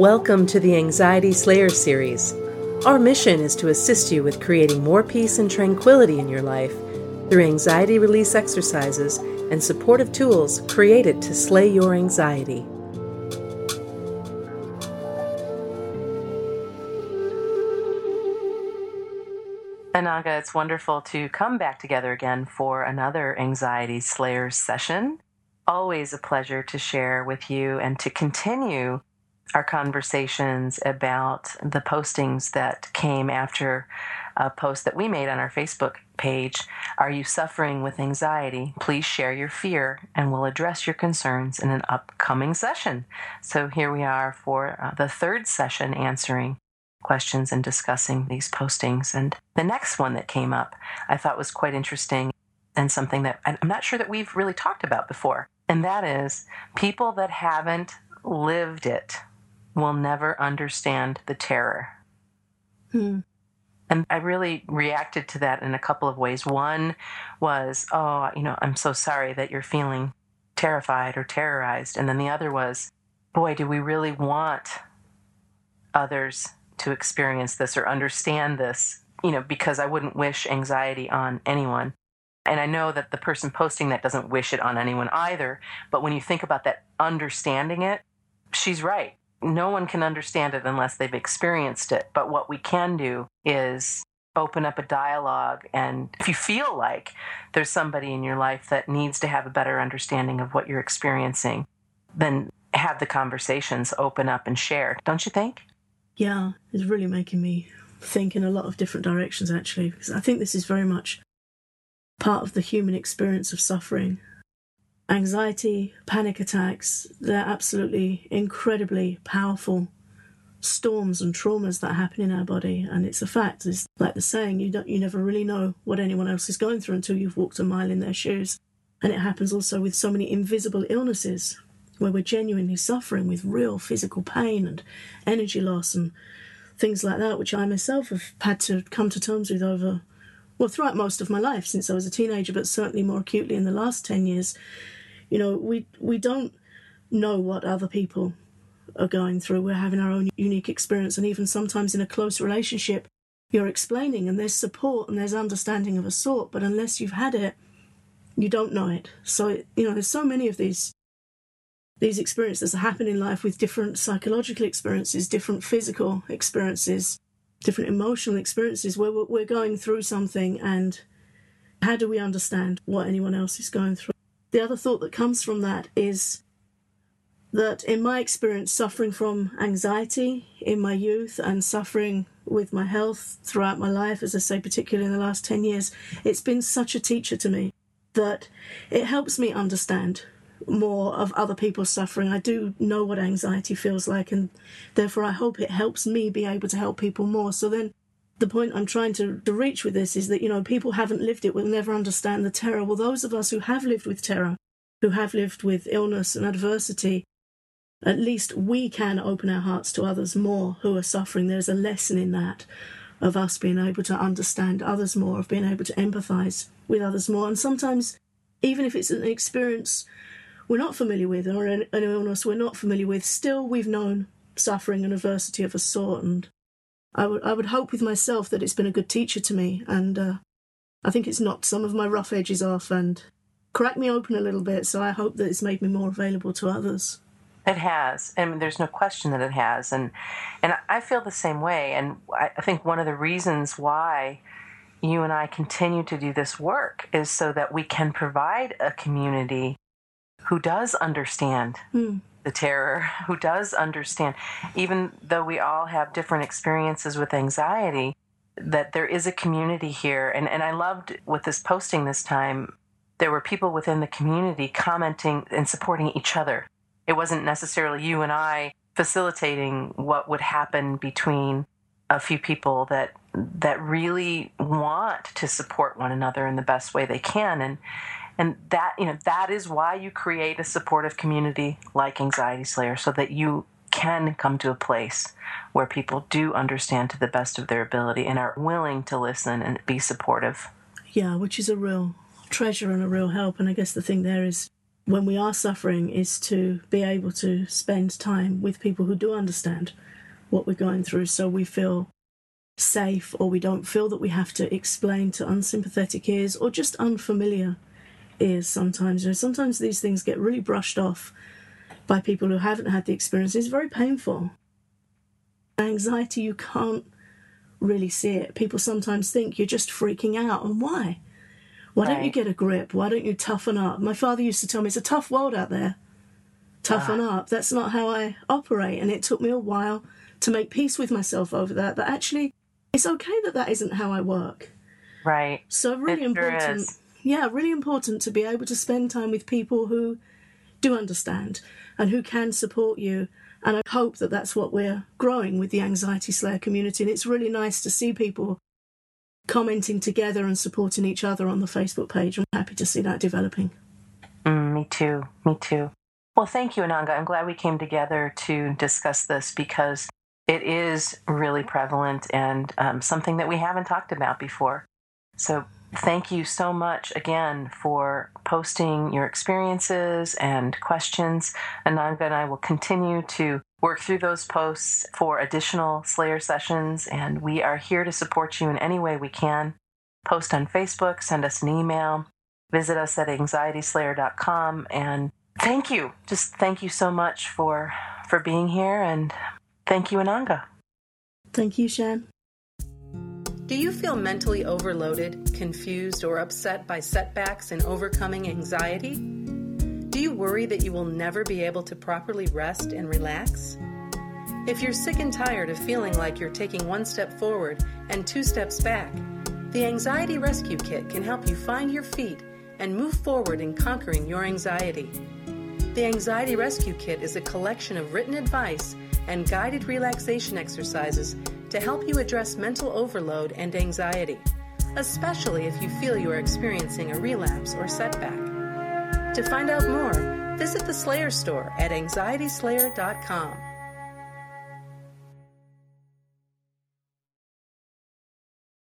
Welcome to the Anxiety Slayer series. Our mission is to assist you with creating more peace and tranquility in your life through anxiety release exercises and supportive tools created to slay your anxiety. Ananga, it's wonderful to come back together again for another Anxiety Slayers session. Always a pleasure to share with you and to continue our conversations about the postings that came after a post that we made on our Facebook page. Are you suffering with anxiety? Please share your fear and we'll address your concerns in an upcoming session. So here we are for uh, the third session answering questions and discussing these postings. And the next one that came up I thought was quite interesting and something that I'm not sure that we've really talked about before. And that is people that haven't lived it will never understand the terror. Hmm. And I really reacted to that in a couple of ways. One was, oh, you know, I'm so sorry that you're feeling terrified or terrorized. And then the other was, boy, do we really want others to experience this or understand this, you know, because I wouldn't wish anxiety on anyone. And I know that the person posting that doesn't wish it on anyone either. But when you think about that understanding it, she's right. No one can understand it unless they've experienced it. But what we can do is open up a dialogue. And if you feel like there's somebody in your life that needs to have a better understanding of what you're experiencing, then have the conversations open up and share. Don't you think? Yeah, it's really making me think in a lot of different directions, actually, because I think this is very much part of the human experience of suffering. Anxiety, panic attacks, they're absolutely incredibly powerful storms and traumas that happen in our body and it's a fact it's like the saying you don't you never really know what anyone else is going through until you've walked a mile in their shoes and it happens also with so many invisible illnesses where we're genuinely suffering with real physical pain and energy loss and things like that, which I myself have had to come to terms with over, well, throughout most of my life since I was a teenager, but certainly more acutely in the last 10 years. You know, we, we don't know what other people are going through. We're having our own unique experience, and even sometimes in a close relationship, you're explaining and there's support and there's understanding of a sort, but unless you've had it, you don't know it. So, you know, there's so many of these these experiences that happen in life with different psychological experiences, different physical experiences, different emotional experiences where we're going through something and how do we understand what anyone else is going through? The other thought that comes from that is that in my experience, suffering from anxiety in my youth and suffering with my health throughout my life, as I say, particularly in the last 10 years, it's been such a teacher to me that it helps me understand more of other people's suffering. I do know what anxiety feels like, and therefore I hope it helps me be able to help people more. So then the point I'm trying to, to reach with this is that, you know, people haven't lived it will never understand the terror. Well, those of us who have lived with terror, who have lived with illness and adversity, at least we can open our hearts to others more who are suffering. There's a lesson in that of us being able to understand others more, of being able to empathize with others more. And sometimes, even if it's an experience we're not familiar with or an, an illness we're not familiar with, still we've known suffering and adversity of a sort. And I would I would hope with myself that it's been a good teacher to me, and uh, I think it's knocked some of my rough edges off and cracked me open a little bit. So I hope that it's made me more available to others. It has. I mean, there's no question that it has, and and I feel the same way. And I think one of the reasons why you and I continue to do this work is so that we can provide a community who does understand mm. The terror, who does understand, even though we all have different experiences with anxiety, that there is a community here. And, and I loved with this posting this time, there were people within the community commenting and supporting each other. It wasn't necessarily you and I facilitating what would happen between a few people that that really want to support one another in the best way they can and and that you know that is why you create a supportive community like anxiety slayer so that you can come to a place where people do understand to the best of their ability and are willing to listen and be supportive. Yeah which is a real treasure and a real help. And i guess the thing there is when we are suffering is to be able to spend time with people who do understand what we're going through. So we feel safe or we don't feel that we have to explain to unsympathetic ears or just unfamiliar ears sometimes. You know, sometimes these things get really brushed off by people who haven't had the experience. It's very painful. Anxiety, you can't really see it. People sometimes think you're just freaking out. And why? Why right. don't you get a grip? Why don't you toughen up? My father used to tell me it's a tough world out there. Toughen ah. up. That's not how I operate. And it took me a while to make peace with myself over that. That actually, it's okay that that isn't how I work. Right. So, really it important. Sure yeah, really important to be able to spend time with people who do understand and who can support you and I hope that that's what we're growing with the Anxiety Slayer community. And it's really nice to see people commenting together and supporting each other on the Facebook page. I'm happy to see that developing. Mm, me too. Me too. Well, thank you, Ananga. I'm glad we came together to discuss this because it is really prevalent and um, something that we haven't talked about before. So Thank you so much again for posting your experiences and questions. Ananga and I will continue to work through those posts for additional Slayer sessions, and we are here to support you in any way we can. Post on Facebook, send us an email, visit us at anxietyslayer.com, and thank you. Just thank you so much for for being here, and thank you, Ananga. Thank you, Shann. Do you feel mentally overloaded, confused, or upset by setbacks and overcoming anxiety? Do you worry that you will never be able to properly rest and relax? If you're sick and tired of feeling like you're taking one step forward and two steps back, the Anxiety Rescue Kit can help you find your feet and move forward in conquering your anxiety. The Anxiety Rescue Kit is a collection of written advice and guided relaxation exercises to help you address mental overload and anxiety, especially if you feel you are experiencing a relapse or setback. To find out more, visit the Slayer store at anxietyslayer.com.